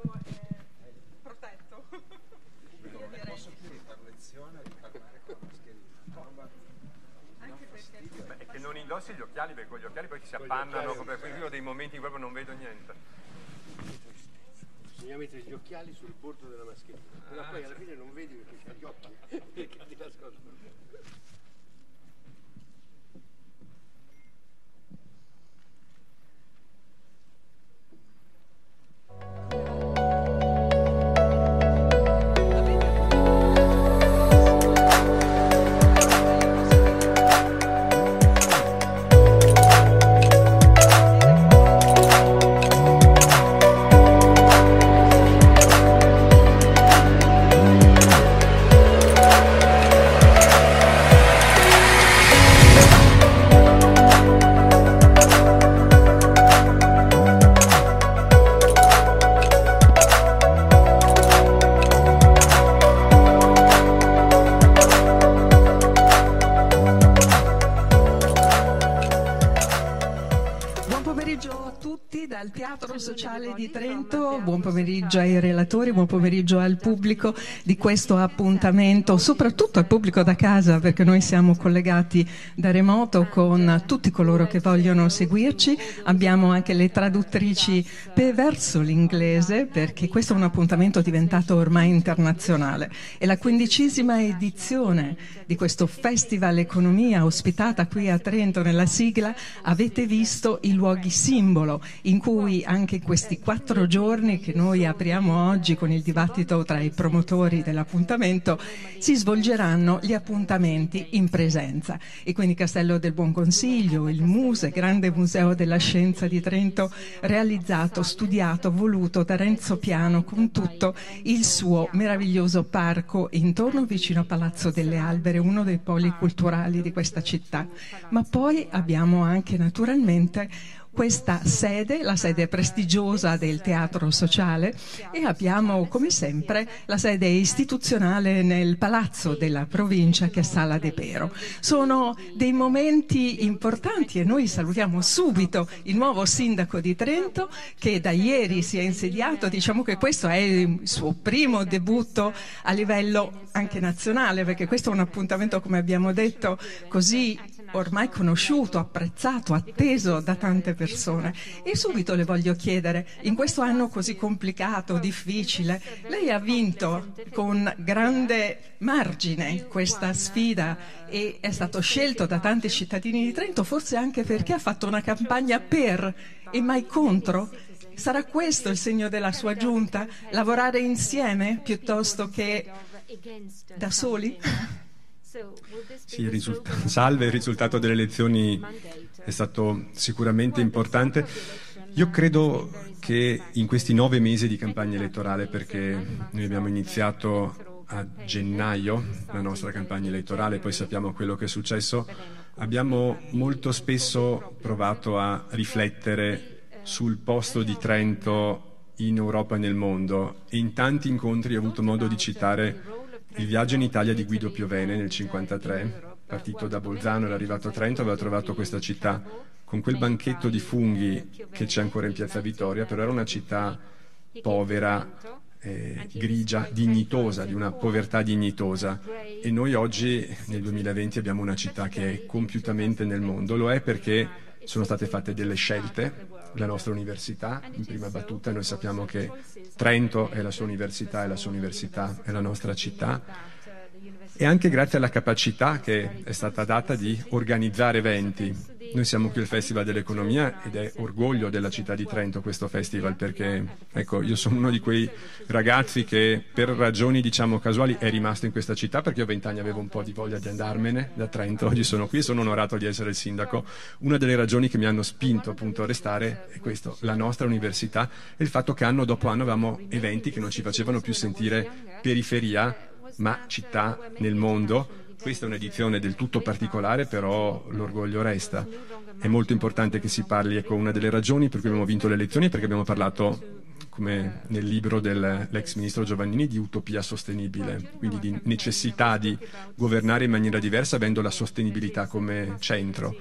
pubblico è protetto. Io direi. Posso chiedere per lezione di parlare con la mascherina? Anche perché Beh, è che non indossi gli occhiali perché con gli occhiali poi si appannano, come quindi io ho dei momenti in cui proprio non vedo niente. Bisogna mettere gli occhiali sul bordo della mascherina, però poi alla fine non vedi perché c'hai gli occhi, perché ti nascondono. Relatori, buon pomeriggio al pubblico di questo appuntamento, soprattutto al pubblico da casa perché noi siamo collegati da remoto con tutti coloro che vogliono seguirci, abbiamo anche le traduttrici verso l'inglese perché questo è un appuntamento diventato ormai internazionale. È la quindicesima edizione di questo Festival Economia ospitata qui a Trento nella sigla, avete visto i luoghi simbolo in cui anche questi quattro giorni che noi apriamo oggi con il dibattito tra i promotori dell'appuntamento si svolgeranno gli appuntamenti in presenza e quindi Castello del Buon Consiglio, il Muse, grande museo della scienza di Trento realizzato, studiato, voluto da Renzo Piano con tutto il suo meraviglioso parco intorno vicino a Palazzo delle Albere, uno dei poli culturali di questa città. Ma poi abbiamo anche naturalmente questa sede, la sede prestigiosa del Teatro Sociale e abbiamo come sempre la sede istituzionale nel Palazzo della provincia che è Sala De Pero. Sono dei momenti importanti e noi salutiamo subito il nuovo sindaco di Trento che da ieri si è insediato, diciamo che questo è il suo primo debutto a livello anche nazionale perché questo è un appuntamento come abbiamo detto così ormai conosciuto, apprezzato, atteso da tante persone. E subito le voglio chiedere, in questo anno così complicato, difficile, lei ha vinto con grande margine questa sfida e è stato scelto da tanti cittadini di Trento, forse anche perché ha fatto una campagna per e mai contro. Sarà questo il segno della sua giunta? Lavorare insieme piuttosto che da soli? Sì, risulta- salve, il risultato delle elezioni. è stato sicuramente importante. Io credo che in questi nove mesi di campagna elettorale, perché noi abbiamo iniziato a gennaio la nostra campagna elettorale, poi sappiamo quello che è successo, abbiamo molto spesso provato a riflettere sul posto di Trento in Europa e nel mondo. E in tanti incontri ho avuto modo di citare il viaggio in Italia di Guido Piovene nel 1953, partito da Bolzano, era arrivato a Trento, aveva trovato questa città con quel banchetto di funghi che c'è ancora in Piazza Vittoria, però era una città povera, eh, grigia, dignitosa, di una povertà dignitosa. E noi oggi, nel 2020, abbiamo una città che è compiutamente nel mondo. Lo è perché sono state fatte delle scelte, la nostra università, in prima battuta, noi sappiamo che Trento è la sua università e la sua università è la nostra città e anche grazie alla capacità che è stata data di organizzare eventi. Noi siamo qui al Festival dell'Economia ed è orgoglio della città di Trento questo festival perché ecco, io sono uno di quei ragazzi che per ragioni diciamo casuali è rimasto in questa città perché io a vent'anni avevo un po' di voglia di andarmene da Trento, oggi sono qui e sono onorato di essere il sindaco. Una delle ragioni che mi hanno spinto appunto a restare è questo, la nostra università e il fatto che anno dopo anno avevamo eventi che non ci facevano più sentire periferia ma città nel mondo. Questa è un'edizione del tutto particolare, però l'orgoglio resta. È molto importante che si parli, ecco, una delle ragioni per cui abbiamo vinto le elezioni è perché abbiamo parlato, come nel libro dell'ex ministro Giovannini, di utopia sostenibile, quindi di necessità di governare in maniera diversa avendo la sostenibilità come centro.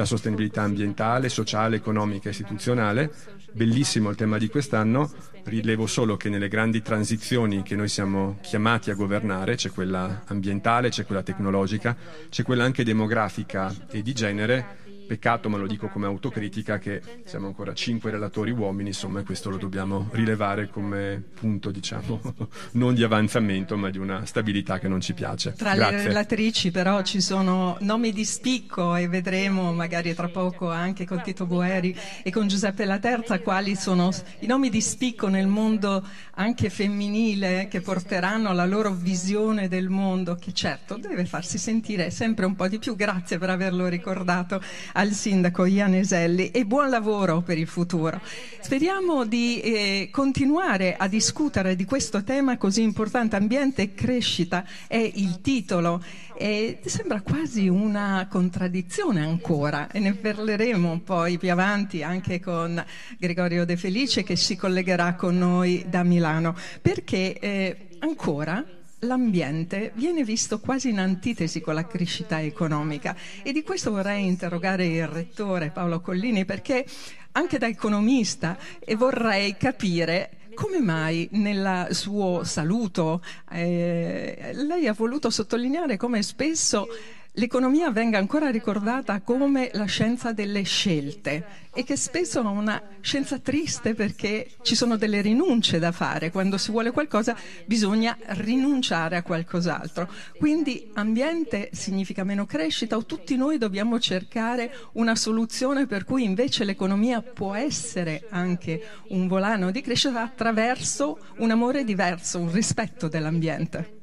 la sostenibilità ambientale, sociale, economica istituzionale. Bellissimo il tema di quest'anno, rilevo solo che nelle grandi transizioni che noi siamo chiamati a governare, c'è quella ambientale, c'è quella tecnologica, c'è quella anche demografica e di genere, Peccato, ma lo dico come autocritica, che siamo ancora cinque relatori uomini, insomma, e questo lo dobbiamo rilevare come punto, diciamo, non di avanzamento, ma di una stabilità che non ci piace. Tra Grazie. le relatrici però ci sono nomi di spicco e vedremo magari tra poco anche con Tito Boeri e con Giuseppe La Terza quali sono i nomi di spicco nel mondo anche femminile che porteranno la loro visione del mondo, che certo deve farsi sentire sempre un po' di più. Grazie per averlo ricordato al sindaco Ianeselli e buon lavoro per il futuro. Speriamo di eh, continuare a discutere di questo tema così importante, ambiente e crescita è il titolo e sembra quasi una contraddizione ancora e ne parleremo poi più avanti anche con Gregorio De Felice che si collegherà con noi da Milano perché eh, ancora l'ambiente viene visto quasi in antitesi con la crescita economica. E di questo vorrei interrogare il rettore Paolo Collini perché anche da economista e vorrei capire come mai nel suo saluto eh, lei ha voluto sottolineare come spesso l'economia venga ancora ricordata come la scienza delle scelte e che spesso è una scienza triste perché ci sono delle rinunce da fare. Quando si vuole qualcosa bisogna rinunciare a qualcos'altro. Quindi ambiente significa meno crescita o tutti noi dobbiamo cercare una soluzione per cui invece l'economia può essere anche un volano di crescita attraverso un amore diverso, un rispetto dell'ambiente.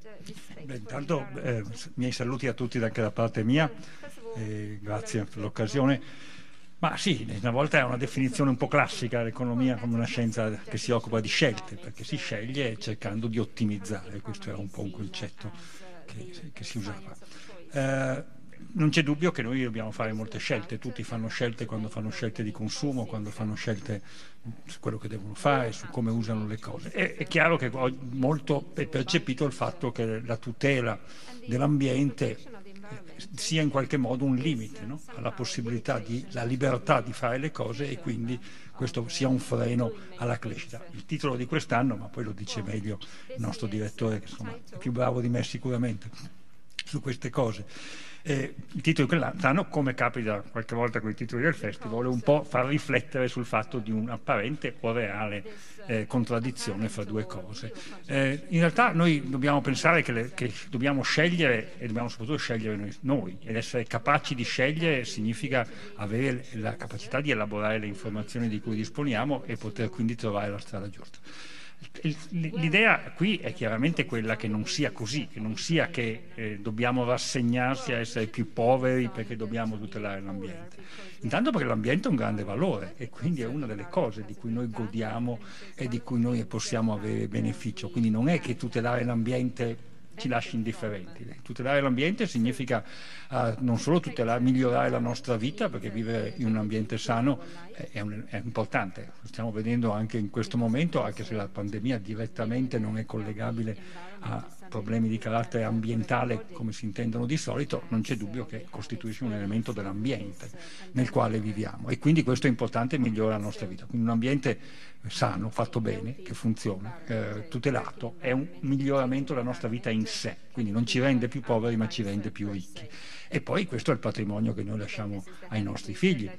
Beh, intanto eh, miei saluti a tutti anche da parte mia, eh, grazie per l'occasione. Ma sì, una volta è una definizione un po' classica l'economia come una scienza che si occupa di scelte, perché si sceglie cercando di ottimizzare, questo era un po' un concetto che, che si usava. Eh, non c'è dubbio che noi dobbiamo fare molte scelte, tutti fanno scelte quando fanno scelte di consumo, quando fanno scelte su quello che devono fare, su come usano le cose. È, è chiaro che molto è percepito il fatto che la tutela dell'ambiente sia in qualche modo un limite no? alla possibilità di, la libertà di fare le cose e quindi questo sia un freno alla crescita. Il titolo di quest'anno, ma poi lo dice meglio il nostro direttore, che insomma, è più bravo di me sicuramente su queste cose eh, titolo di quell'anno, come capita qualche volta con i titoli del festival, un po' far riflettere sul fatto di un'apparente o reale eh, contraddizione fra due cose. Eh, in realtà noi dobbiamo pensare che, le, che, dobbiamo scegliere e dobbiamo soprattutto scegliere noi, noi ed essere capaci di scegliere significa avere la capacità di elaborare le informazioni di cui disponiamo e poter quindi trovare la strada giusta. L'idea qui è chiaramente quella che non sia così, che non sia che eh, dobbiamo rassegnarsi a essere più poveri perché dobbiamo tutelare l'ambiente. Intanto perché l'ambiente è un grande valore e quindi è una delle cose di cui noi godiamo e di cui noi possiamo avere beneficio. Quindi non è che tutelare l'ambiente ci lasci indifferenti. Tutelare l'ambiente significa uh, non solo tutelare, migliorare la nostra vita, perché vivere in un ambiente sano è, un, è, importante. Lo stiamo vedendo anche in questo momento, anche se la pandemia direttamente non è collegabile a problemi di carattere ambientale come si intendono di solito, non c'è dubbio che costituisce un elemento dell'ambiente nel quale viviamo e quindi questo è importante e migliora la nostra vita. Quindi un ambiente sano, fatto bene, che funziona, eh, tutelato, è un miglioramento della nostra vita in sé, quindi non ci rende più poveri ma ci rende più ricchi. E poi questo è il patrimonio che noi lasciamo ai nostri figli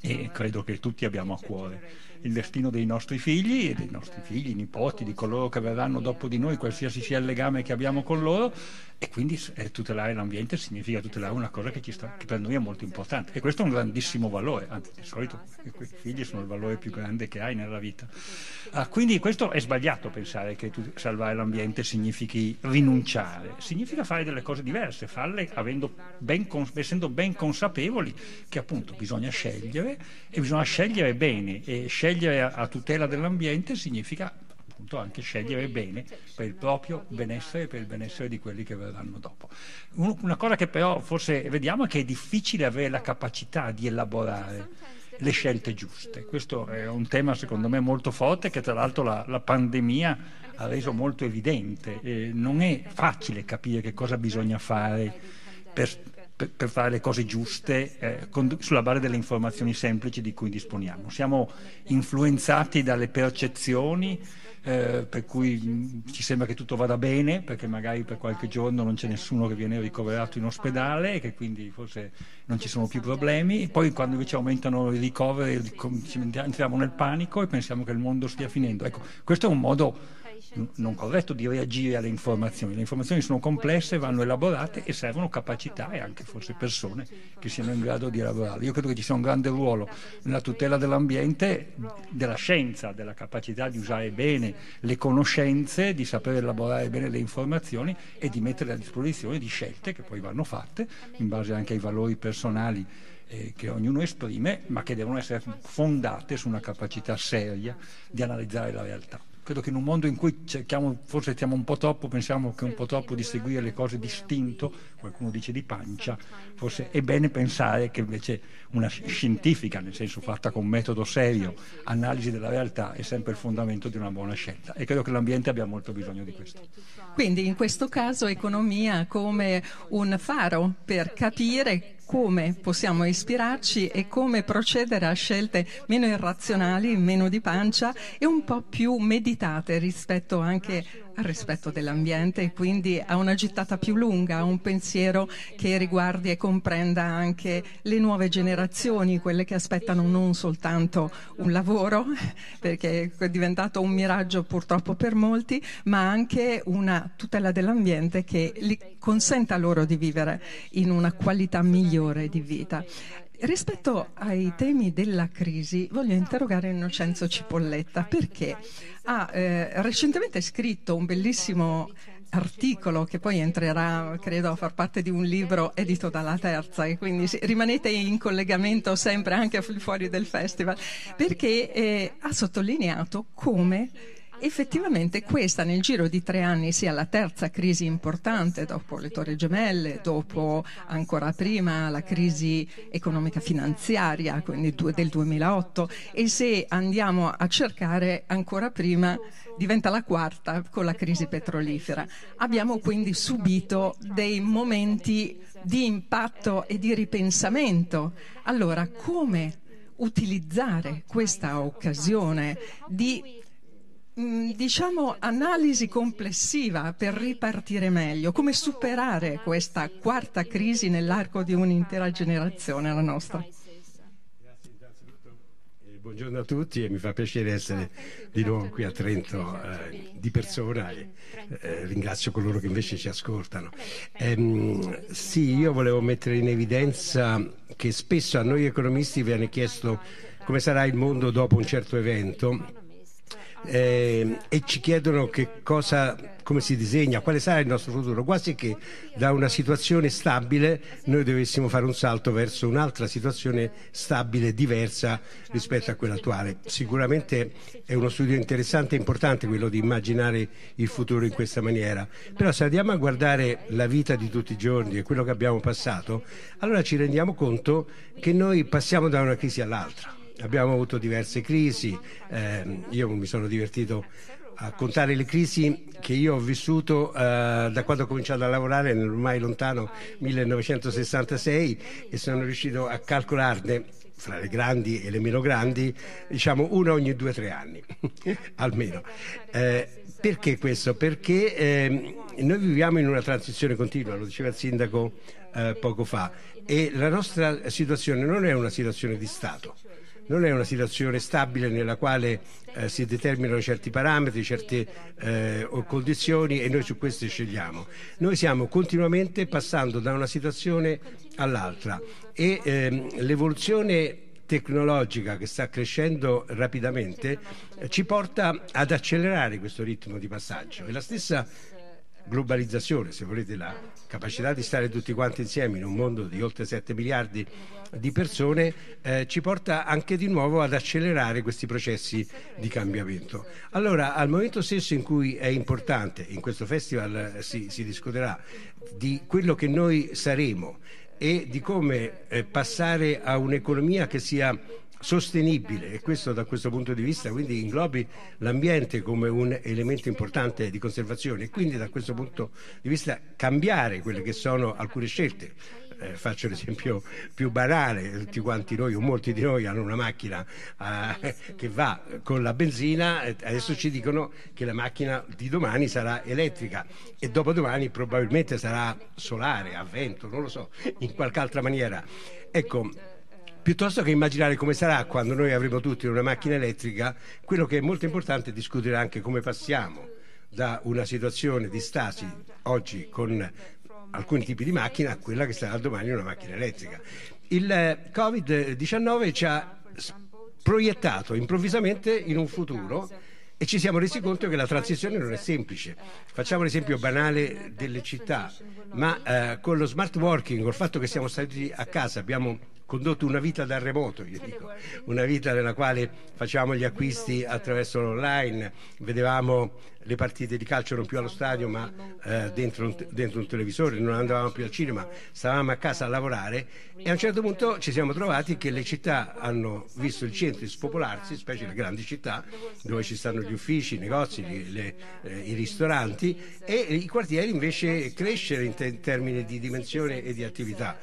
e credo che tutti abbiamo a cuore il destino dei nostri figli e dei nostri figli, nipoti, di coloro che verranno dopo di noi, qualsiasi sia il legame che abbiamo con loro e quindi eh, tutelare l'ambiente significa tutelare una cosa che, sta, che, per noi è molto importante. E questo è un grandissimo valore, anzi di solito i figli sono il valore più grande che hai nella vita. Ah, quindi questo è sbagliato pensare che salvare l'ambiente significhi rinunciare, significa fare delle cose diverse, farle ben, essendo ben consapevoli che appunto bisogna scegliere e bisogna scegliere bene. E scegliere a, a tutela dell'ambiente significa appunto anche scegliere bene per il proprio benessere e per il benessere di quelli che verranno dopo. Una cosa che però forse vediamo è che è difficile avere la capacità di elaborare le scelte giuste. Questo è un tema secondo me molto forte che tra l'altro la, la pandemia ha reso molto evidente. Eh, non è facile capire che cosa bisogna fare per per, per, fare le cose giuste eh, con, sulla base delle informazioni semplici di cui disponiamo. Siamo influenzati dalle percezioni eh, per cui ci sembra che tutto vada bene, perché magari per qualche giorno non c'è nessuno che viene ricoverato in ospedale e che quindi forse non ci sono più problemi. Poi quando invece aumentano i ricoveri entriamo nel panico e pensiamo che il mondo stia finendo. Ecco, questo è un modo non corretto di reagire alle informazioni. Le informazioni sono complesse, vanno elaborate e servono capacità e anche forse persone che siano in grado di elaborarle. Io credo che ci sia un grande ruolo nella tutela dell'ambiente, della scienza, della capacità di usare bene le conoscenze, di sapere elaborare bene le informazioni e di mettere a disposizione di scelte che poi vanno fatte in base anche ai valori personali eh, che ognuno esprime, ma che devono essere fondate su una capacità seria di analizzare la realtà credo che in un mondo in cui cerchiamo, forse stiamo un po' troppo, pensiamo che un po' troppo di seguire le cose distinto, qualcuno dice di pancia, forse è bene pensare che invece una scientifica, nel senso fatta con metodo serio, analisi della realtà è sempre il fondamento di una buona scelta e credo che l'ambiente abbia molto bisogno di questo. Quindi in questo caso economia come un faro per capire come possiamo ispirarci e come procedere a scelte meno irrazionali, meno di pancia e un po' più meditate rispetto anche al rispetto dell'ambiente e quindi a una gittata più lunga, a un pensiero che riguardi e comprenda anche le nuove generazioni, quelle che aspettano non soltanto un lavoro, perché è diventato un miraggio purtroppo per molti, ma anche una tutela dell'ambiente che consenta loro di vivere in una qualità migliore di vita. Rispetto ai temi della crisi, voglio interrogare Innocenzo Cipolletta perché ha eh, recentemente scritto un bellissimo articolo che poi entrerà, credo, a far parte di un libro edito dalla Terza e quindi rimanete in collegamento sempre anche fuori del festival, perché eh, ha sottolineato come Effettivamente questa nel giro di tre anni sia la terza crisi importante dopo le Torri Gemelle, dopo ancora prima la crisi economica finanziaria, quindi del 2008 e se andiamo a cercare ancora prima diventa la quarta con la crisi petrolifera. Abbiamo quindi subito dei momenti di impatto e di ripensamento. Allora, come utilizzare questa occasione di diciamo, analisi complessiva per ripartire meglio, come superare questa quarta crisi nell'arco di un'intera generazione, la nostra. Buongiorno a tutti e mi fa piacere essere di nuovo qui a Trento eh, di persona e eh, ringrazio coloro che invece ci ascoltano. Ehm, sì, io volevo mettere in evidenza che spesso a noi economisti viene chiesto come sarà il mondo dopo un certo evento eh, e ci chiedono che cosa, come si disegna, quale sarà il nostro futuro, quasi che da una situazione stabile noi dovessimo fare un salto verso un'altra situazione stabile, diversa rispetto a quella attuale. Sicuramente è uno studio interessante e importante quello di immaginare il futuro in questa maniera, però se andiamo a guardare la vita di tutti i giorni e quello che abbiamo passato, allora ci rendiamo conto che noi passiamo da una crisi all'altra abbiamo avuto diverse crisi, eh, io mi sono divertito a contare le crisi che io ho vissuto eh, da quando ho cominciato a lavorare nell'ormai lontano 1966 e sono riuscito a calcolarne fra le grandi e le meno grandi, diciamo una ogni due o tre anni, almeno. Eh, perché questo? Perché eh, noi viviamo in una transizione continua, lo diceva il sindaco eh, poco fa, e la nostra situazione non è una situazione di Stato non è una situazione stabile nella quale eh, si determinano certi parametri, certe eh, condizioni e noi su queste scegliamo. Noi stiamo continuamente passando da una situazione all'altra e ehm, l'evoluzione tecnologica che sta crescendo rapidamente eh, ci porta ad accelerare questo ritmo di passaggio e la stessa globalizzazione, se volete la capacità di stare tutti quanti insieme in un mondo di oltre 7 miliardi di persone eh, ci porta anche di nuovo ad accelerare questi processi di cambiamento. Allora, al momento stesso in cui è importante, in questo festival eh, si, si discuterà di quello che noi saremo e di come eh, passare a un'economia che sia sostenibile e questo da questo punto di vista quindi inglobi l'ambiente come un elemento importante di conservazione e quindi da questo punto di vista cambiare quelle che sono alcune scelte Eh, faccio l'esempio più banale, tutti quanti noi o molti di noi hanno una macchina eh, che va con la benzina, adesso ci dicono che la macchina di domani sarà elettrica e dopodomani probabilmente sarà solare, a vento, non lo so, in qualche altra maniera. Ecco, piuttosto che immaginare come sarà quando noi avremo tutti una macchina elettrica, quello che è molto importante è discutere anche come passiamo da una situazione di stasi oggi con alcuni tipi di macchina a quella che sarà domani una macchina elettrica. Il eh, Covid-19 ci ha proiettato improvvisamente in un futuro e ci siamo resi conto che la transizione non è semplice. Facciamo l'esempio banale delle città, ma eh, con lo smart working, col fatto che siamo stati a casa, abbiamo condotto una vita da remoto, io dico, una vita nella quale facevamo gli acquisti attraverso l'online, vedevamo le partite di calcio non più allo stadio ma eh, dentro, un, dentro, un, televisore, non andavamo più al cinema, stavamo a casa a lavorare e a un certo punto ci siamo trovati che le città hanno visto il centro spopolarsi, specie le grandi città dove ci stanno gli uffici, i negozi, le, le, eh, i ristoranti e i quartieri invece crescere in, te- in termini di dimensione e di attività.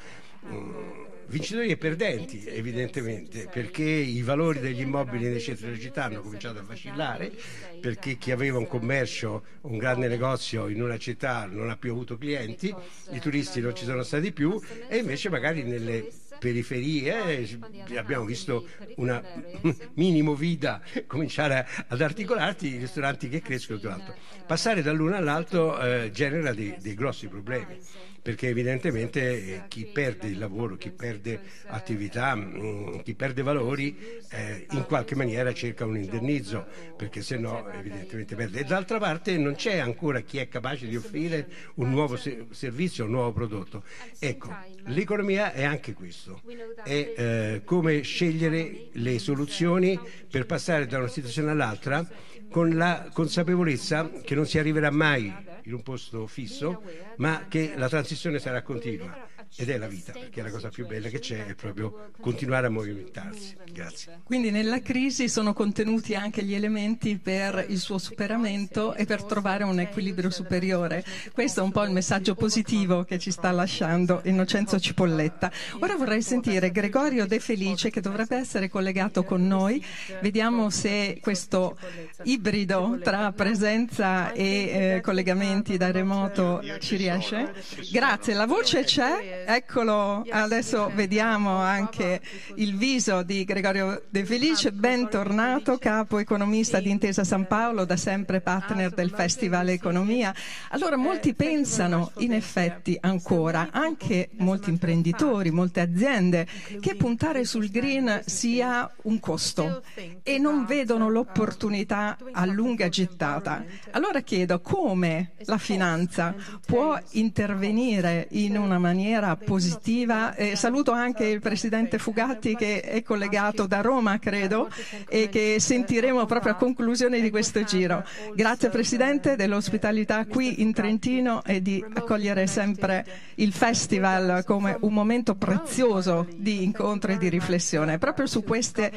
Mm vincitori e perdenti evidentemente perché i valori degli immobili nei centri della città hanno cominciato a vacillare perché chi aveva un commercio, un grande negozio in una città non ha più avuto clienti, i turisti non ci sono stati più e invece magari nelle periferie abbiamo visto una minimo vita cominciare ad articolarti, i ristoranti che crescono e tutto l'altro. Passare dall'uno all'altro eh, genera dei, dei grossi problemi perché evidentemente eh, chi perde il lavoro, chi perde attività, mm, chi perde valori, eh, in qualche maniera cerca un indennizzo, perché se no evidentemente perde. E d'altra parte non c'è ancora chi è capace di offrire un nuovo servizio, un nuovo prodotto. Ecco, l'economia è anche questo, è eh, come scegliere le soluzioni per passare da una situazione all'altra con la consapevolezza che non si arriverà mai in un posto fisso, ma che la transizione sarà continua ed è la vita, perché la cosa più bella che c'è è proprio continuare a movimentarsi. Grazie. Quindi nella crisi sono contenuti anche gli elementi per il suo superamento e per trovare un equilibrio superiore. Questo è un po' il messaggio positivo che ci sta lasciando Innocenzo Cipolletta. Ora vorrei sentire Gregorio De Felice che dovrebbe essere collegato con noi. Vediamo se questo ibrido tra presenza e eh, collegamenti da remoto ci riesce. Grazie, la voce c'è. Eccolo, adesso vediamo anche il viso di Gregorio De Felice, bentornato, capo economista di Intesa San Paolo, da sempre partner del Festival Economia. Allora molti pensano in effetti ancora, anche molti imprenditori, molte aziende, che puntare sul green sia un costo e non vedono l'opportunità a lunga gittata. Allora chiedo come la finanza può intervenire in una maniera positiva. Eh, saluto anche il Presidente Fugatti che è collegato da Roma, credo, e che sentiremo proprio a conclusione di questo giro. Grazie Presidente dell'ospitalità qui in Trentino e di accogliere sempre il festival come un momento prezioso di incontro e di riflessione. Proprio su questi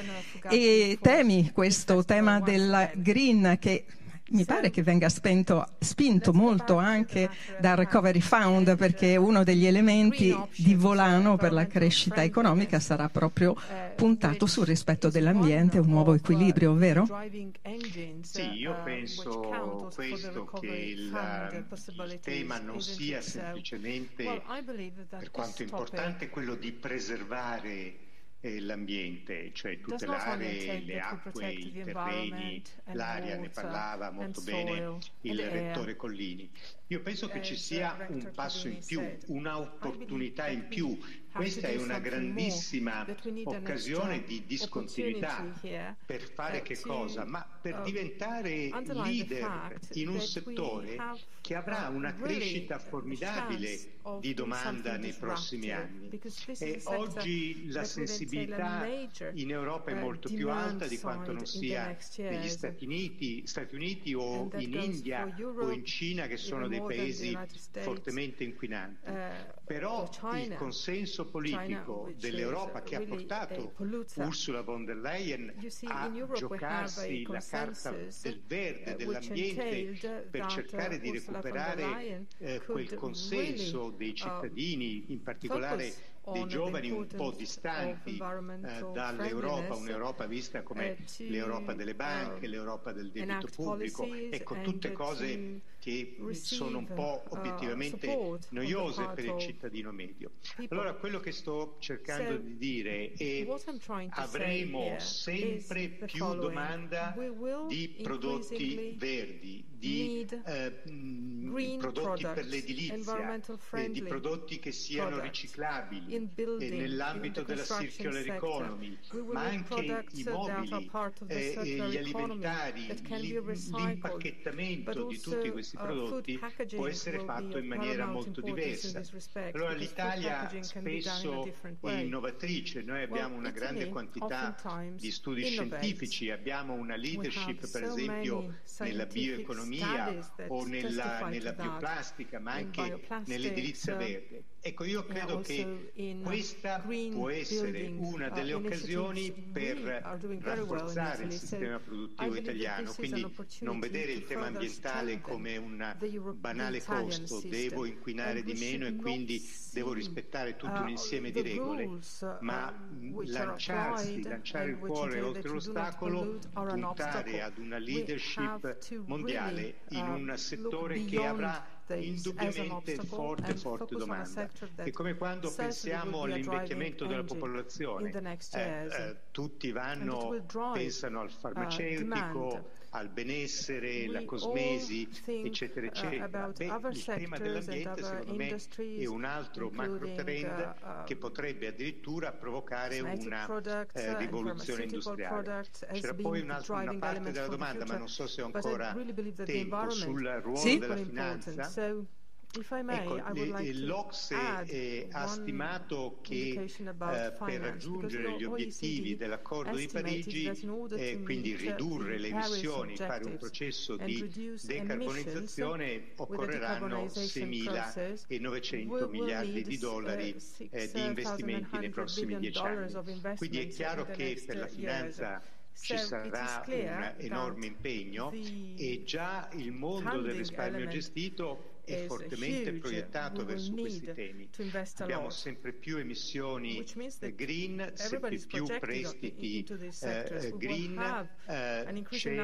temi, questo tema del green che mi pare che venga spento, spinto molto anche dal Recovery Fund perché uno degli elementi di volano per la crescita economica sarà proprio puntato sul rispetto dell'ambiente e un nuovo equilibrio, vero? Sì, io penso questo che il, il tema non sia semplicemente, per quanto importante, quello di preservare l'ambiente, cioè tutelare le acque, i terreni, l'aria, ne parlava molto bene il rettore Collini. Io penso che ci sia un passo in più, un'opportunità in più questa è una grandissima occasione di discontinuità per fare che cosa? Ma per uh, diventare leader in un settore che avrà uh, una crescita formidabile di domanda nei prossimi anni. E oggi la sensibilità in Europa è uh, molto più alta di quanto non sia negli Stati Uniti, Stati Uniti o in India o in Cina che sono dei paesi fortemente inquinanti. Però il consenso politico dell'Europa che ha portato Ursula von der Leyen a giocarsi la carta del verde, dell'ambiente, per cercare di recuperare eh, quel consenso dei cittadini, in particolare dei giovani un po' distanti eh, dall'Europa, un'Europa vista come l'Europa delle banche, l'Europa del debito pubblico, ecco tutte cose che sono un po' uh, obiettivamente noiose per il cittadino medio. Allora quello che sto cercando di dire è avremo sempre più domanda di prodotti verdi, di eh, prodotti per l'edilizia, eh, di prodotti che siano riciclabili eh, nell'ambito della circular economy, ma anche i mobili, eh, gli alimentari, l'impacchettamento di tutti questi Uh, prodotti può essere fatto in maniera molto diversa. Allora l'Italia spesso è innovatrice, noi abbiamo una grande quantità di studi scientifici, abbiamo una leadership per esempio nella bioeconomia o nella, nella bioplastica, ma anche nell'edilizia uh, verde. Ecco, io credo che questa può essere una delle uh, occasioni per rafforzare il sistema produttivo italiano, quindi non vedere il tema ambientale come un banale costo, devo inquinare di meno e quindi devo rispettare tutto un uh, insieme di regole, ma lanciarsi, lanciare il cuore oltre l'ostacolo, puntare ad una leadership mondiale in un settore che avrà indubbiamente forte, forte domanda. È come quando pensiamo all'invecchiamento della popolazione, eh, eh, tutti vanno, pensano al uh, farmaceutico, al benessere, la cosmesi, eccetera, uh, eccetera. Beh, il tema dell'ambiente secondo me è un altro macro trend uh, che potrebbe addirittura provocare una eh, rivoluzione industriale. C'era poi un'altra una parte della domanda, ma non so se ho ancora tempo, sul ruolo sì? della finanza. Ecco, l'Ocse ha stimato che eh, per raggiungere gli obiettivi dell'accordo di Parigi, eh, quindi ridurre le emissioni, fare un processo di decarbonizzazione, occorreranno 6.900 miliardi di dollari eh, di investimenti nei prossimi dieci anni. Quindi è chiaro che per la finanza ci sarà un enorme impegno e già il mondo del risparmio gestito è fortemente proiettato verso questi temi. Abbiamo sempre più emissioni green, sempre più prestiti eh, green, eh, c'è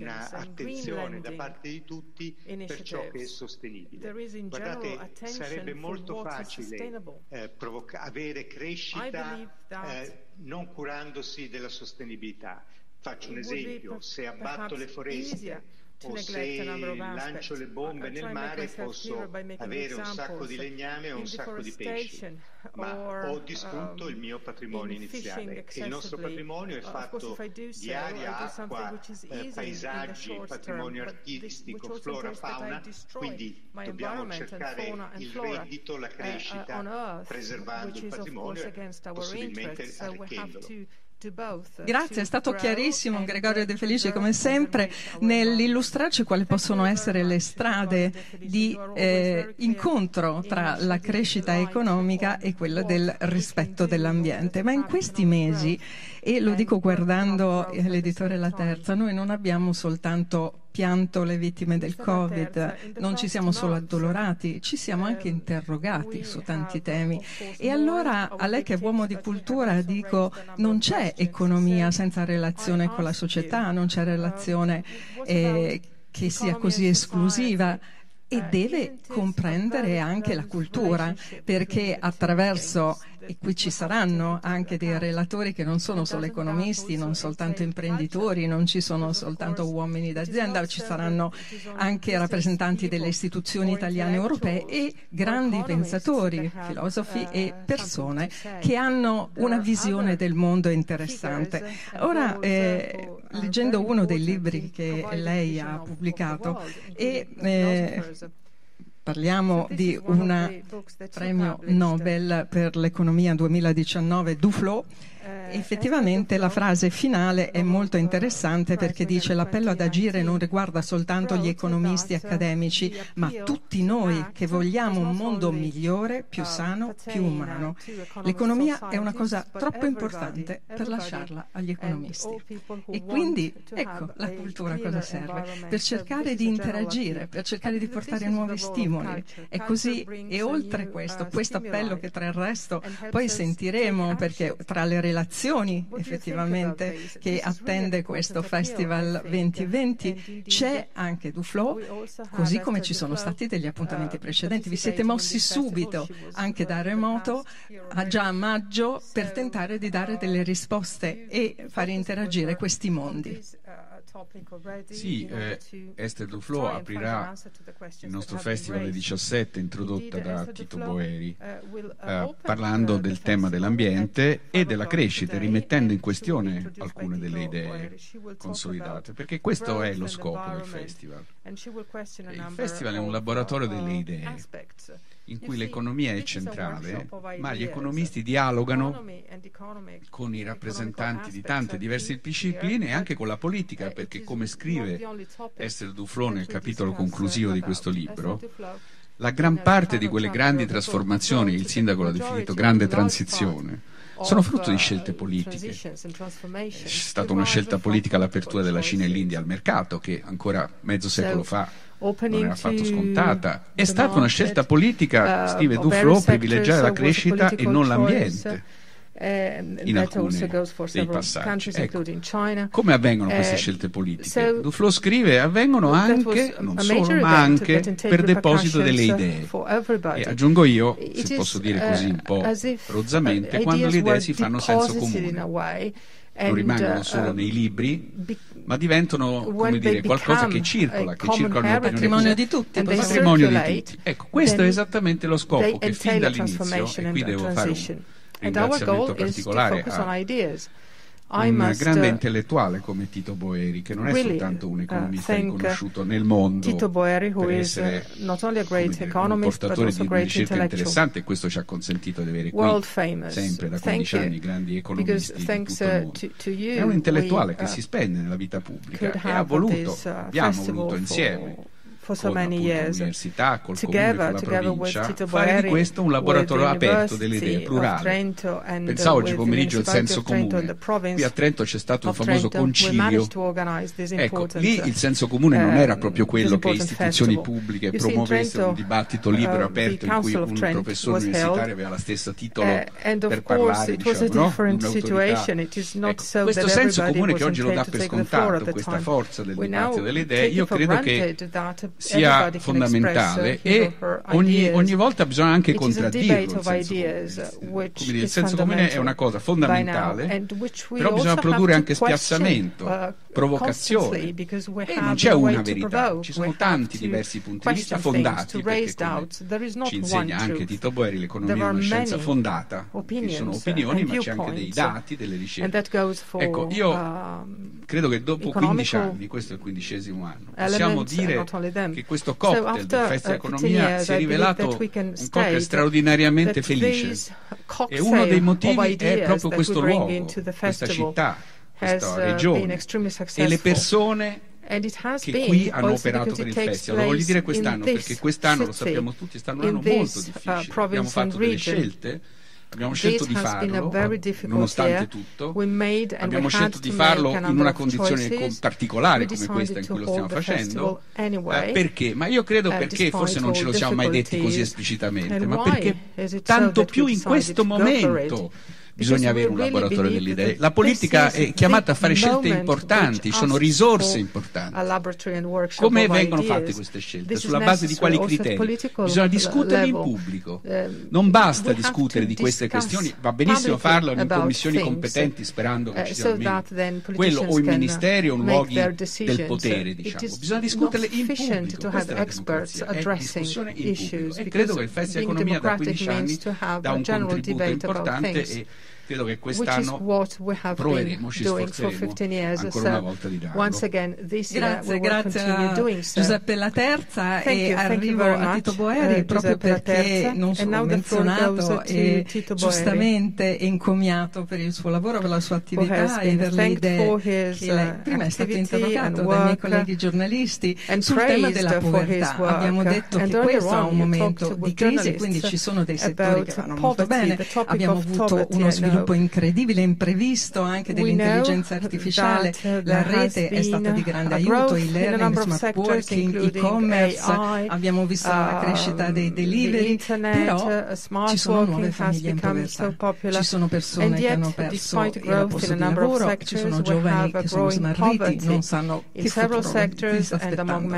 un'attenzione da parte di tutti per ciò che è sostenibile. Guardate, sarebbe molto facile eh, provoca- avere crescita eh, non curandosi della sostenibilità. Faccio un esempio, se abbatto le foreste o se lancio le bombe nel mare posso avere un sacco di legname e un sacco di pesci, ma ho distrutto il mio um, patrimonio iniziale. E il nostro patrimonio è fatto di aria, acqua, eh, paesaggi, patrimonio artistico, flora, fauna, quindi dobbiamo cercare il reddito, la uh, crescita, preservando il patrimonio e possibilmente arricchendolo. Grazie, è stato chiarissimo Gregorio De Felice come sempre nell'illustrarci quali possono essere le strade di eh, incontro tra la crescita economica e quella del rispetto dell'ambiente. Ma in questi mesi, e lo dico guardando l'editore La Terza, noi non abbiamo soltanto pianto le vittime del Covid, non ci siamo solo addolorati, ci siamo anche interrogati su tanti temi. E allora a lei che è uomo di cultura dico non c'è economia senza relazione con la società, non c'è relazione eh, che sia così esclusiva. E eh, deve comprendere anche la cultura, perché attraverso, e qui ci saranno anche dei relatori che non sono solo economisti, non soltanto imprenditori, non ci sono soltanto uomini d'azienda, ci saranno anche rappresentanti delle istituzioni italiane e europee e grandi pensatori, filosofi e persone che hanno una visione del mondo interessante. Ora, eh, leggendo uno dei libri che lei ha pubblicato, e, eh, Parliamo di un premio Nobel per l'economia 2019 Duflo Effettivamente la frase finale è molto interessante perché dice l'appello ad agire non riguarda soltanto gli economisti accademici, ma tutti noi che vogliamo un mondo migliore, più sano, più umano. L'economia è una cosa troppo importante per lasciarla agli economisti. E quindi, ecco, la cultura cosa serve? Per cercare di interagire, per cercare di portare nuovi stimoli. E così, e oltre questo, questo appello che tra il resto poi sentiremo perché tra le relazioni relazioni effettivamente che attende questo Festival 2020. C'è anche Duflo, così come ci sono stati degli appuntamenti precedenti. Vi siete mossi subito anche da remoto, già a maggio, per tentare di dare delle risposte e far interagire questi mondi. Sì, eh, Esther Duflo aprirà il nostro festival 17 introdotta da Tito Boeri, uh, eh, parlando del tema dell'ambiente e della crescita, rimettendo in questione alcune delle idee consolidate, perché questo è lo scopo del festival. Il festival è un laboratorio delle idee in cui l'economia è centrale, ma gli economisti dialogano con i rappresentanti di tante diverse discipline e anche con la politica, perché come scrive Esther Duflo nel capitolo conclusivo di questo libro, la gran parte di quelle grandi trasformazioni, il sindaco l'ha definito grande transizione, sono frutto di scelte politiche. C'è stata una scelta politica all'apertura della Cina e l'India al mercato che ancora mezzo secolo fa non era affatto scontata. È stata una scelta politica, uh, scrive Duflo, privilegiare la crescita e non l'ambiente in alcuni dei passaggi. Ecco. Come avvengono queste uh, scelte politiche? Duflo scrive avvengono anche, non solo, ma anche per deposito delle idee. E aggiungo io, se posso dire così un po' rozzamente, quando le idee si fanno senso comune non rimangono solo uh, nei libri, ma diventano come dire, qualcosa che circola, che circola nel patrimonio di tutti. Patrimonio di tutti. Ecco, questo è esattamente lo scopo che fin dall'inizio, e qui devo fare un ringraziamento particolare a un must, grande uh, intellettuale come Tito Boeri, che non è really, soltanto un uh, economista uh, riconosciuto nel mondo Tito Boeri, who per essere not only a great dire, economist, di, di ricerca interessante e questo ci ha consentito di avere qui famous. sempre da 15 anni grandi economisti di tutto il mondo. To, to you, è un intellettuale we, che si spende nella vita pubblica e ha voluto, abbiamo voluto insieme for so many years l'università, col together, comune, con la provincia, fare di questo un laboratorio aperto delle idee, plurale. Pensavo oggi pomeriggio il senso comune. Qui a Trento c'è stato un famoso concilio. Ecco, lì il senso comune non era proprio quello che istituzioni pubbliche promuovessero un dibattito libero e uh, aperto in cui un professore universitario aveva lo stesso titolo uh, per parlare, diciamo, no? Ecco, questo senso comune che oggi lo dà per scontato, questa forza del dibattito delle idee, io credo che sia fondamentale e ogni, ogni, volta bisogna anche contraddirlo. Il senso, comune. Dire, il senso comune è una cosa fondamentale, però bisogna produrre anche spiazzamento, uh, provocazione. e non c'è una verità, ci sono tanti diversi punti di vista fondati perché come ci insegna anche Tito Boeri l'economia è una scienza fondata, ci sono opinioni ma c'è anche dei dati, delle ricerche. Ecco, io um, credo che dopo 15 anni, questo è il quindicesimo anno, possiamo dire che questo cocktail del Festival Economia si è rivelato un cocktail straordinariamente felice. e uno dei motivi è proprio questo luogo, questa città, questa uh, regione e le persone che qui hanno operato per il festival. Lo voglio dire quest'anno perché quest'anno, lo sappiamo tutti, è stato un anno molto uh, difficile. Abbiamo fatto delle scelte Abbiamo scelto di farlo, nonostante tutto. Abbiamo scelto di farlo in una condizione particolare come questa in cui lo stiamo facendo. Eh, perché? Ma io credo uh, perché, forse non ce lo siamo mai detti così esplicitamente, ma perché tanto più in questo momento bisogna avere un laboratorio delle idee. La politica è chiamata a fare scelte importanti, sono risorse importanti. Come vengono fatte queste scelte? Sulla base di quali criteri? Bisogna discuterle in pubblico. Um, non basta discutere di queste questioni, va benissimo farlo in commissioni competenti sperando che uh, ci sia almeno quello o i ministeri o luoghi del potere, diciamo. Bisogna discuterle in pubblico. Questa è la discussione in pubblico. E credo che il Festival Economia da 15 anni dà un contributo importante e credo che quest'anno proveremo, ci sforzeremo ancora una volta di darlo. Grazie, grazie a Giuseppe La Terza e arrivo a Tito Boeri uh, proprio perché non sono menzionato e giustamente encomiato per il suo lavoro, per la sua attività e per le idee che lei uh, prima è stato interrogato dai miei colleghi giornalisti sul tema della povertà. Abbiamo detto che questo è un momento di crisi e quindi ci sono dei settori che vanno molto bene. Abbiamo avuto uno sviluppo incredibile, imprevisto anche dell'intelligenza artificiale. La rete è stata di grande aiuto, il learning, smart working, e-commerce, abbiamo visto la uh, crescita dei delivery, però uh, ci sono nuove famiglie in povertà, ci sono persone che hanno perso il posto di lavoro, ci sono giovani che sono smarriti, non sanno che futuro sta aspettando.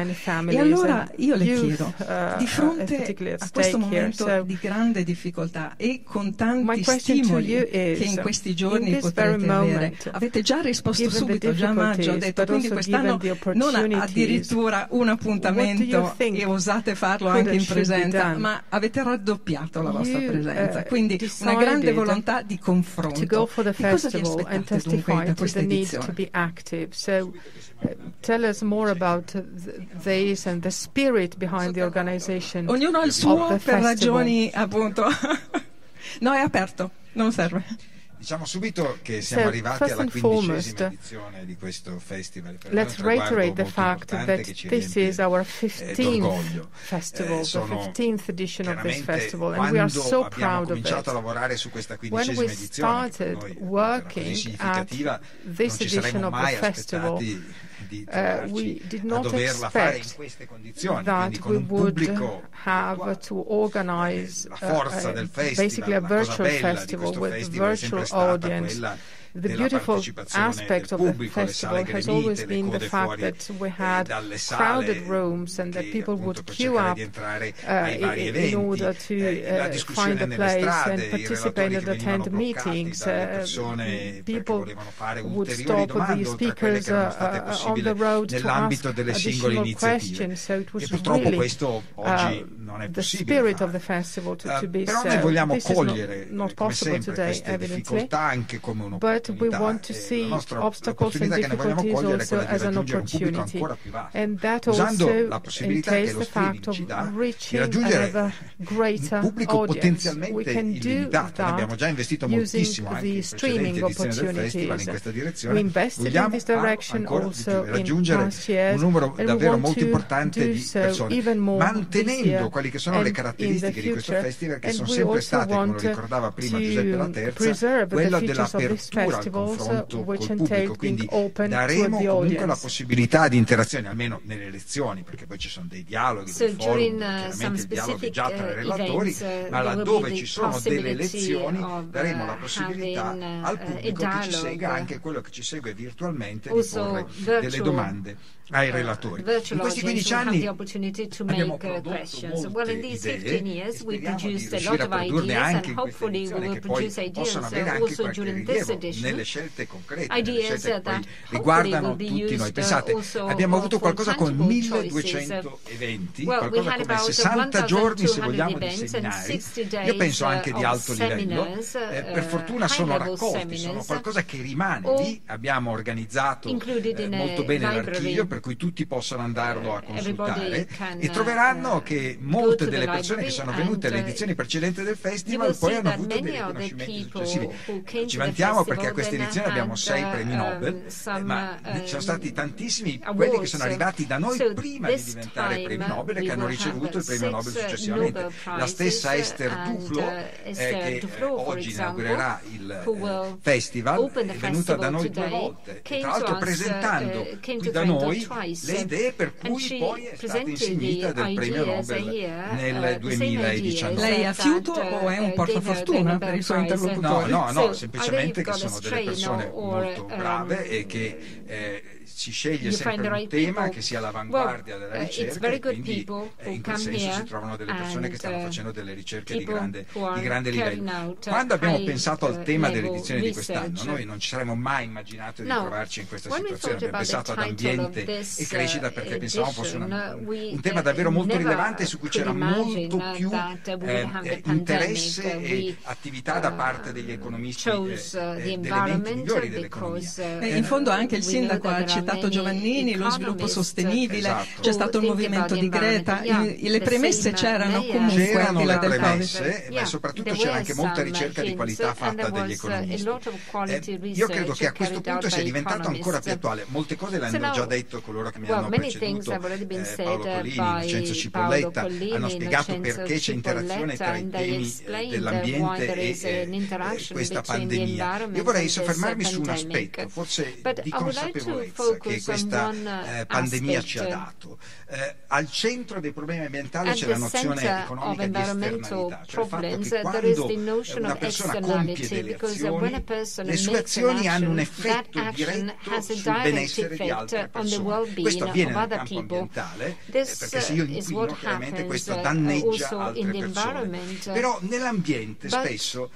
E allora io le chiedo, uh, di fronte a questo momento di grande difficoltà e con tanti stimoli che in questi giorni potrete avere, avete già risposto subito, già maggio, ho detto, quindi quest'anno non addirittura un appuntamento e osate farlo anche in presenza, ma avete raddoppiato la vostra presenza, uh, quindi una grande volontà di confronto. Di cosa vi aspettate dunque da questa edizione? tell us more about this and the spirit behind the organization. Ognuno ha il suo per festival. ragioni appunto. no, è aperto, non serve. Diciamo subito che siamo so, arrivati alla quindicesima edizione di questo festival. Per let's reiterate the fact that this is our 15th eh, festival, eh, the 15th edition of this festival, and we are so proud of it. a lavorare su questa When we started working at this edition of the festival, di uh, we did not expect that we would have to organize uh, basically a virtual festival with virtual audience the beautiful aspect of the festival has always been the fact that we had crowded rooms and that people would queue up uh, in order to uh, find a place and participate and attend meetings. Uh, people would stop the speakers uh, on the road to ask additional questions, so it was really uh, the spirit of the festival to, to be so. This is not, not possible today, evidently, but but we want to see obstacles and difficulties also as an opportunity. And that also entails the fact of reaching another greater audience. We can do that using the streaming opportunities. We invested in this direction also in past years, and we want to do so even more mantenendo quelle che sono le caratteristiche di questo festival che sono sempre state, come lo ricordava prima Giuseppe La Terza, quella dell'apertura al confronto col pubblico, quindi daremo comunque la possibilità di interazione, almeno nelle lezioni, perché poi ci sono dei dialoghi, so dei forum, uh, chiaramente il dialogo è già tra i uh, relatori, uh, ma laddove ci sono delle lezioni daremo la possibilità al pubblico che ci segue, anche quello che ci segue virtualmente, di porre delle domande ai relatori. In questi 15 anni abbiamo prodotto molte idee e speriamo di riuscire a produrne anche in questa edizione che poi possono avere anche qualche rilievo nelle scelte concrete, nelle scelte che poi riguardano tutti noi. Pensate, abbiamo avuto qualcosa come 1200 eventi, qualcosa come 60 giorni se vogliamo di seminari, io penso anche di alto livello, eh, per fortuna sono raccolti, sono qualcosa che rimane lì, abbiamo organizzato eh, molto bene l'archivio per cui tutti possano andarlo a consultare e troveranno uh, che molte delle persone che sono venute alle edizioni precedenti del festival poi hanno avuto dei riconoscimenti successivi. Ci vantiamo perché a questa edizione abbiamo sei uh, premi Nobel, um, ma ci sono um, stati tantissimi quelli che sono arrivati da noi prima di diventare premi Nobel e che hanno ricevuto il premio Nobel successivamente. La stessa Esther Duflo, eh, che eh, oggi inaugurerà il eh, festival, è venuta da noi due volte, tra l'altro presentando qui da noi le idee per cui poi è stata insignita del premio Nobel nel 2019. Lei ha fiuto o è un portafortuna per i suoi interlocutori? No, no, no, semplicemente che sono delle persone molto brave e che eh, si sceglie sempre un right tema people. che sia all'avanguardia well, della uh, ricerca e quindi eh, in quel senso si trovano delle persone che stanno uh, facendo delle ricerche di grande, di grande livello. Quando abbiamo pensato al tema dell'edizione di quest'anno, noi non ci saremmo mai immaginato di trovarci in questa situazione, abbiamo pensato ad ambiente e crescita perché pensavamo fosse una, un tema davvero molto rilevante su cui c'era molto più eh, interesse e attività da parte degli economisti eh, delle menti migliori dell'economia. in fondo anche il sindaco ha citato Giovannini, lo sviluppo sostenibile, esatto. c'è stato il movimento di Greta, I, le premesse c'erano comunque c'erano le premesse, ma soprattutto c'era anche molta ricerca di qualità fatta dagli economisti. Eh, io credo che a questo punto sia diventato ancora più attuale. Molte cose le hanno già detto coloro che mi hanno preceduto, eh, Paolo Collini, Vincenzo Cipolletta, hanno spiegato perché c'è interazione tra i temi eh, dell'ambiente e eh, questa pandemia. Io vorrei soffermarmi su un aspetto, forse di consapevolezza che questa eh, pandemia ci ha dato. Eh, al centro dei problemi ambientali c'è la nozione economica di esternalità, cioè il fatto che quando una persona compie delle azioni, le sue azioni hanno un effetto diretto sul benessere di altre persone. Questo avviene nel campo ambientale, eh, perché se io inquino, chiaramente questo uh, danneggia altre persone. Però nell'ambiente spesso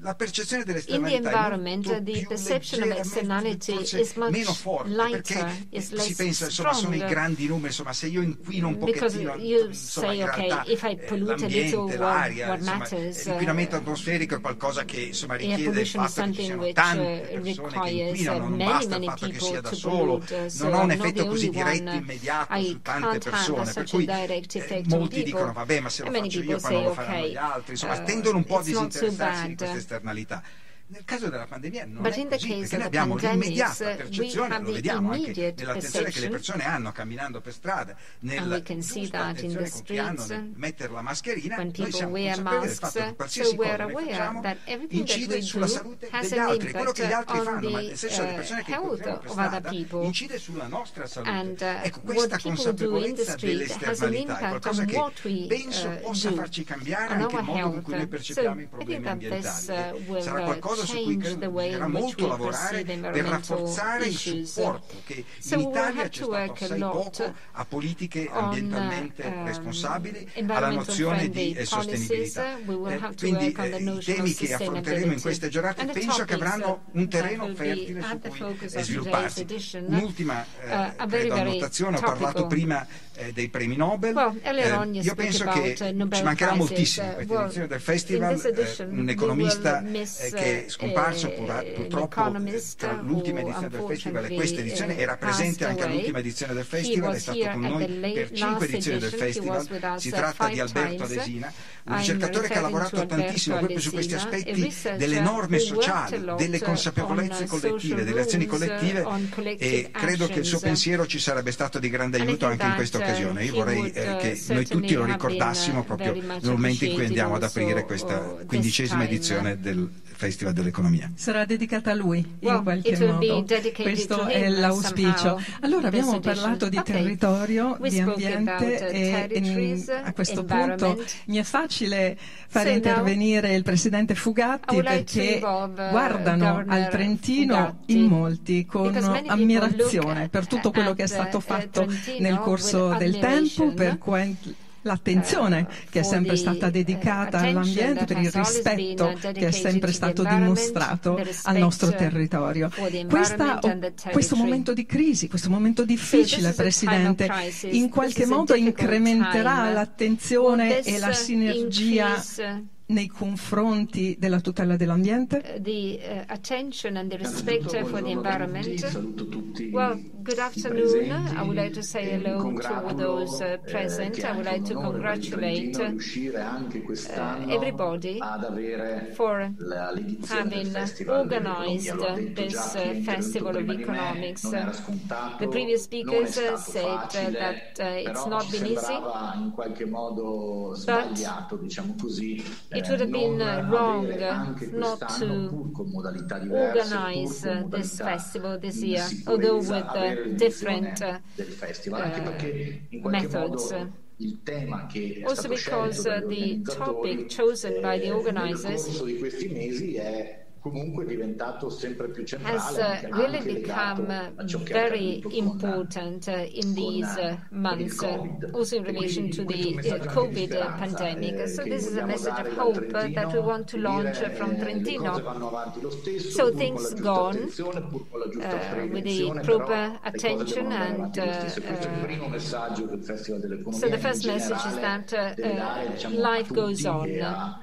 la percezione dell'esternalità è molto the perception of externality is much meno forte lighter, is less si pensa insomma sono i grandi numeri insomma se io inquino un pochettino you insomma, say, in realtà okay, if I pollute a little, l'aria what insomma, matters, l'inquinamento atmosferico è qualcosa che insomma richiede il fatto che ci siano tante persone che inquinano non basta il fatto che sia da solo non ha un effetto così diretto immediato su tante persone per cui eh, molti dicono vabbè ma se lo faccio io poi non lo faranno gli altri insomma uh, tendono un po' a disinteressarsi di queste esternalità. Nel caso della pandemia non But è così, perché noi abbiamo l'immediata percezione, lo vediamo anche nell'attenzione che le persone hanno camminando per strada, nella giusta attenzione con cui hanno nel mettere la mascherina, noi siamo consapevoli del fatto che qualsiasi so cosa noi facciamo incide sulla salute degli altri, quello che gli altri fanno, ma nel senso le persone che incontriamo per strada incide sulla nostra salute. Uh, ecco, questa consapevolezza dell'esternalità è qualcosa che penso uh, possa farci cambiare anche il modo in cui noi percepiamo i problemi ambientali. Uh, Sarà qualcosa qualcosa su cui bisognerà molto lavorare per rafforzare il supporto che in Italia c'è stato assai poco a politiche ambientalmente um, responsabili, alla nozione di eh, sostenibilità. Eh, quindi eh, i temi che affronteremo in queste giornate penso che avranno un terreno fertile su cui svilupparsi. Un'ultima uh, credo, annotazione, ho parlato prima eh, dei premi Nobel. Well, eh, io penso che ci mancherà moltissimo in questa edizione del festival eh, un economista eh, che è scomparso pur, purtroppo tra l'ultima edizione del festival e questa edizione era presente anche all'ultima edizione del festival, è stato con noi per cinque edizioni del festival, si tratta di Alberto Adesina un ricercatore che ha lavorato tantissimo proprio su questi aspetti delle norme sociali, delle consapevolezze collettive, delle azioni collettive e credo che il suo pensiero ci sarebbe stato di grande aiuto anche in questa occasione. Io vorrei eh, che noi tutti lo ricordassimo proprio nel momento in cui andiamo ad aprire questa quindicesima edizione del Festival dell'Economia. Sarà dedicata a lui in qualche modo. Questo è l'auspicio. Allora abbiamo parlato di territorio, di ambiente e a questo punto mi è facile fare intervenire il presidente Fugatti perché guardano al Trentino in molti con ammirazione per tutto quello che è stato fatto nel corso del tempo, per l'attenzione che è sempre stata dedicata all'ambiente, per il rispetto che è sempre stato dimostrato al nostro territorio. Questa, questo momento di crisi, questo momento difficile, Presidente, in qualche modo incrementerà l'attenzione e la sinergia nei confronti della tutela dell'ambiente? Uh, the uh, attention and the respect for the environment. Well, good afternoon. I would like to say hello to those uh, present. I would like to congratulate uh, everybody for having organized this uh, Festival of Economics. the previous speakers uh, said that it's not been easy, but it would have been wrong not to organize this festival this year, although with different uh, methods. Also because uh, the topic chosen by the organizers comunque diventato sempre più centrale has uh, really become uh, very important uh, in these uh, uh months, uh, also in relation to the COVID pandemic. Eh, so this is a message of hope that we want to launch from Trentino. So things go on with the proper attention and so the first message is that life goes on.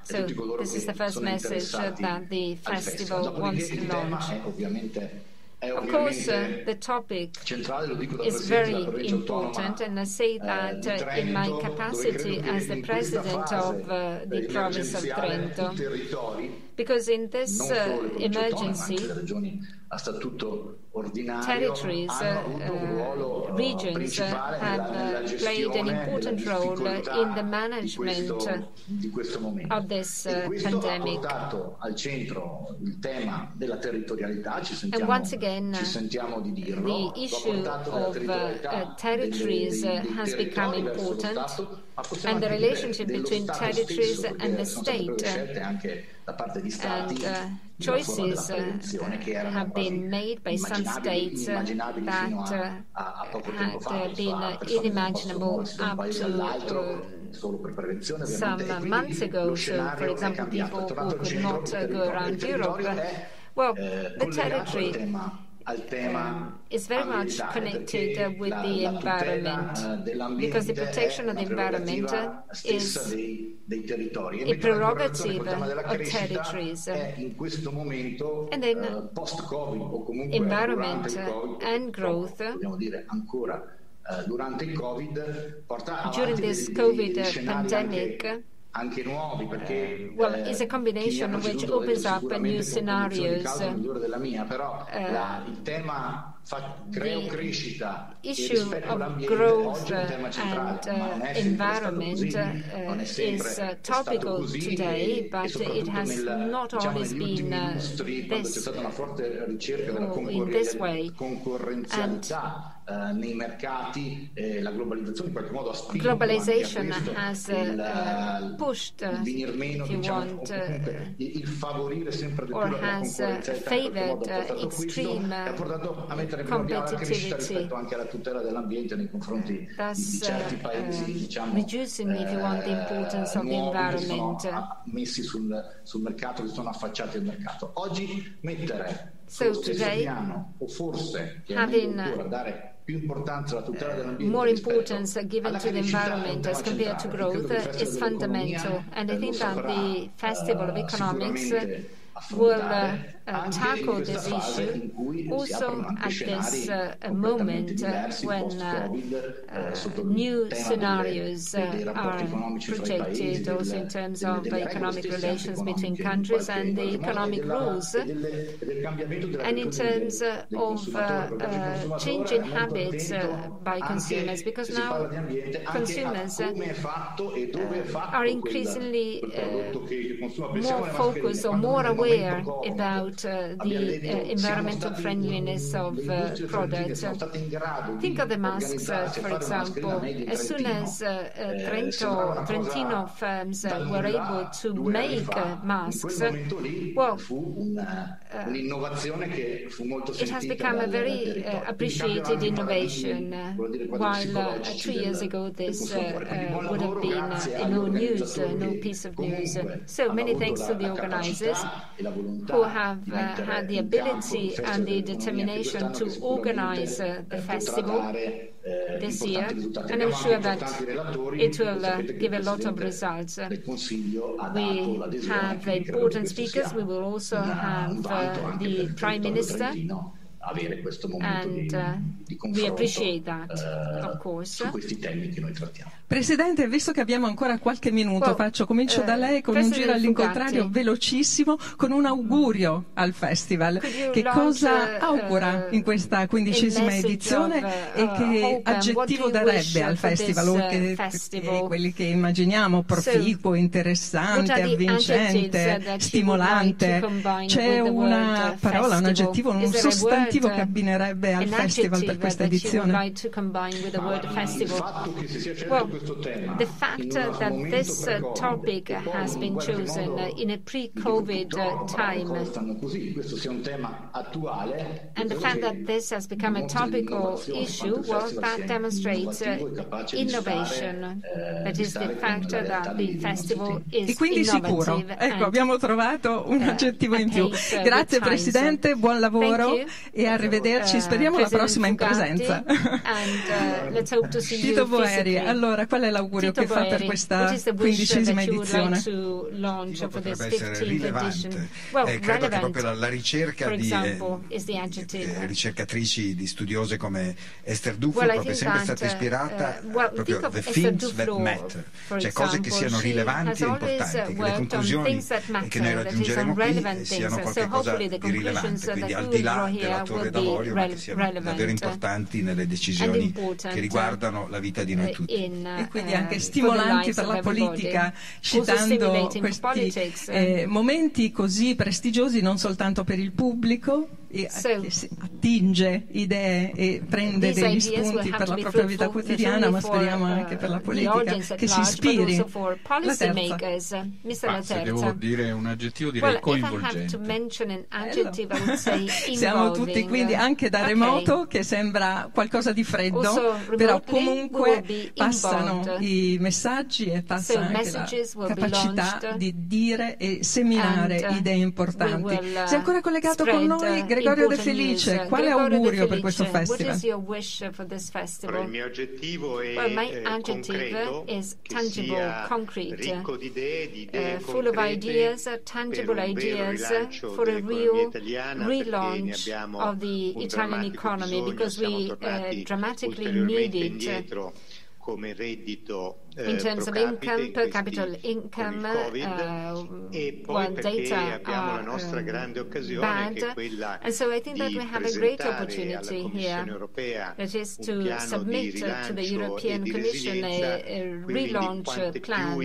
So this is the first message that the festival Festival wants to launch. Of course, uh, the topic is very important, and I say eh, that uh, in my capacity as the president of uh, the province of Trento, because in this uh, emergency, territories, uh, uh, regions uh, have played an important role in the management of this pandemic. And once again, the issue of territories has become important and the relationship between territories and the state. And uh, choices uh, have been made by some states um, uh, that had uh, been uh, unimaginable up to uh, some months ago. So, for example, people who could not go around Europe. Well, the territory um, is very much connected uh, with the environment because the protection of the environment is a prerogative of territories. And then environment and growth. During this COVID pandemic well, it's a combination which opens up new scenarios. Della mia, però la, il tema fa, creo crescita issue of growth and uh, environment uh, is uh, topical today, but it has not always been this, in this way. And Uh, nei mercati eh, la globalizzazione in qualche modo ha spinto globalization has il, uh, pushed venir meno, diciamo, want il, il, favorire sempre di più la favored extreme ha portato a mettere in la crescita rispetto anche alla tutela dell'ambiente nei confronti Thus, di certi paesi uh, diciamo reducing if you want the importance of the environment. messi sul, sul mercato che sono affacciati al mercato. Oggi mettere So today, having eh, more importance given to the environment as compared to growth is fundamental. And I think that the Festival of Economics will uh, uh, tackle this issue also at this uh, moment when new scenarios are projected, also in terms of economic relations between countries and the economic rules, and in terms of changing habits by consumers, because now consumers uh, uh, are increasingly uh, more focused or more aware about about uh, the uh, environmental friendliness of uh, products. Think of the masks, for example. As soon as Trento, Trentino firms were able to make masks, well, Eh, it has become a very eh, appreciated innovation, eh, while three years ago this would have been no news, no piece of news. So many thanks to the organizers who have uh, had the ability and the determination to organize uh, the festival this year, and I'm sure that it will uh, give a lot of results. We have important speakers. We will also have uh, the Prime Minister avere questo momento and, uh, di confronto that, uh, su Presidente, visto che abbiamo ancora qualche minuto, well, faccio, comincio uh, da lei con un giro all'incontrario velocissimo, con un augurio al festival. Che cosa uh, augura in questa quindicesima edizione of, e che aggettivo darebbe al festival, oltre che quelli che immaginiamo, proficuo, interessante, avvincente, stimolante? C'è una parola, un aggettivo, un sostantivo aggettivo che abbinerebbe al festival per questa edizione? Like well, the fact that this uh, topic has been chosen in a pre-COVID uh, time, and the fact that this has become a topical issue, well, that demonstrates uh, innovation. That is the fact that the festival is e quindi sicuro. Ecco, abbiamo trovato un aggettivo in più. Grazie Presidente, buon lavoro e arrivederci. Speriamo la prossima in presenza. Tito Boeri, allora qual è l'augurio che fa per questa quindicesima edizione? Potrebbe essere rilevante. Eh, credo che proprio la, la ricerca di eh, eh, ricercatrici, di studiose come Esther Duflo well, proprio è sempre stata ispirata uh, well, proprio the things that matter, cioè cose che siano rilevanti e importanti, che le conclusioni che noi raggiungeremo qui siano qualcosa di rilevante, quindi al di là della torre d'avorio, ma che siano davvero importanti nelle decisioni che riguardano la vita di noi uh, tutti. E quindi anche stimolanti per la politica, citando questi eh, momenti così prestigiosi non soltanto per il pubblico, so, attinge idee e prende degli spunti per la propria vita quotidiana, ma speriamo anche per la uh, politica che si ispiri. La terza. Ah, se devo dire un aggettivo direi well, coinvolgente. Siamo tutti quindi anche da remoto che sembra qualcosa di freddo, però comunque passano i messaggi e passa so anche la capacità di dire e seminare and, uh, idee importanti. Uh, Sei ancora collegato con noi? Gregorio De Felice, quale augurio per questo festival? il mio aggettivo è well, eh, concreto, is tangible, concrete, ricco di idee, di idee uh, full of ideas, tangible ideas for a real relaunch of the Italian economy because we uh, dramatically need it come reddito eh, in terms of income, per capita income, uh, e poi well, data abbiamo la nostra um, grande occasione bad. che è quella and so I think that we have a great opportunity here that is to submit to the European Commission a, a relaunch plan.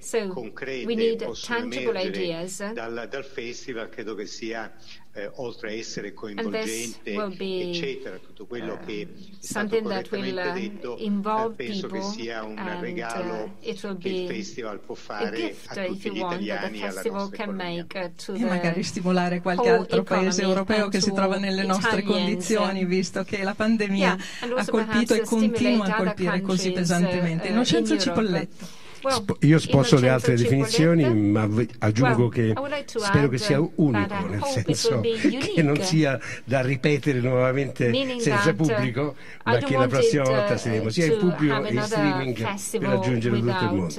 so we need tangible ideas. dal, dal festival credo che sia eh, oltre a essere coinvolgente, eccetera, tutto quello uh, che è stato correttamente uh, detto, eh, penso che sia un regalo uh, che il festival può fare a tutti gli italiani e alla nostra economia. E magari stimolare qualche altro paese europeo che si trova nelle nostre condizioni, visto che la pandemia yeah, ha colpito e continua a colpire così pesantemente. Innocenzo Cipolletto. Io sposo le altre definizioni, ma aggiungo che spero che sia unico, nel senso che non sia da ripetere nuovamente senza pubblico, ma che la prossima volta saremo sia in pubblico e in streaming per raggiungere tutto il mondo.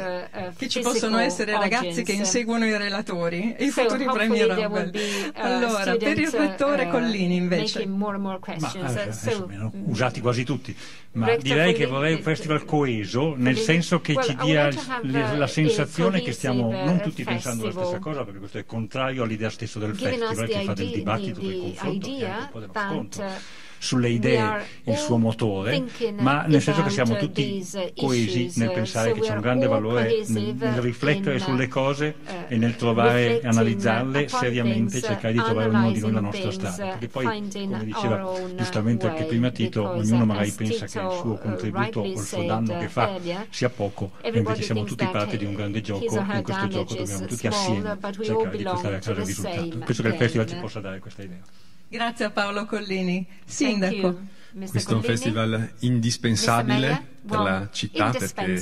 Che ci possono essere ragazzi che inseguono i relatori e i futuri premi Nobel. Allora, per il rettore Collini invece. Ma, adesso, usati quasi tutti ma direi che vorrei un festival coeso, nel senso che ci dia la sensazione che stiamo non tutti pensando la stessa cosa, perché questo è contrario all'idea stessa del festival che fa del dibattito, del confronto, che è un po' dello scontro sulle idee il suo motore, ma nel senso che siamo tutti coesi nel pensare che c'è un grande valore nel, nel riflettere sulle cose uh, e nel trovare e analizzarle seriamente cercare di trovare ognuno di noi la nostra strada. Perché poi, come diceva giustamente anche prima Tito, ognuno magari pensa che il suo uh, contributo o il suo danno che fa sia poco, e invece siamo tutti parte di un grande gioco e in questo gioco dobbiamo tutti assieme cercare di portare a casa il risultato. Penso che il festival ci possa dare questa idea. Grazie a Paolo Collini. Sindaco. Questo è un festival indispensabile per la città perché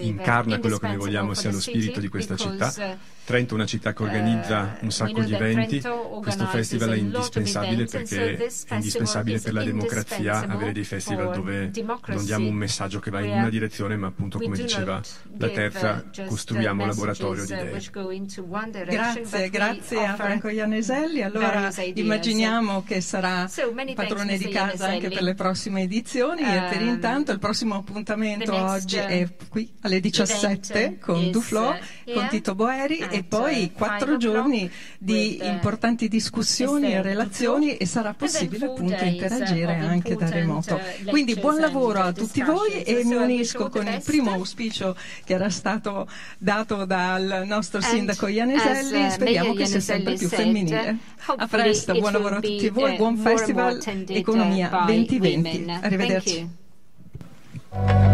incarna quello che noi vogliamo sia lo spirito di questa città. Uh, Trento è una città che organizza uh, un sacco di eventi, questo festival è indispensabile perché è indispensabile per la democrazia avere dei festival dove non diamo un messaggio che va in una direzione, ma appunto come diceva la terza, costruiamo un laboratorio di idee. Grazie, grazie a Franco Ianeselli. Allora immaginiamo che sarà padrone di casa anche per le prossime edizioni e per intanto intanto il prossimo appuntamento oggi è qui alle 17 con Duflo, con Tito Boeri e poi quattro giorni di importanti discussioni e relazioni e sarà possibile appunto interagire anche da remoto. Quindi buon lavoro a tutti voi e mi unisco con il primo auspicio che era stato dato dal nostro sindaco Ianeselli, speriamo che sia sempre più femminile. A presto, buon lavoro a tutti voi, buon festival Economia 2020. Arrivederci. Bye.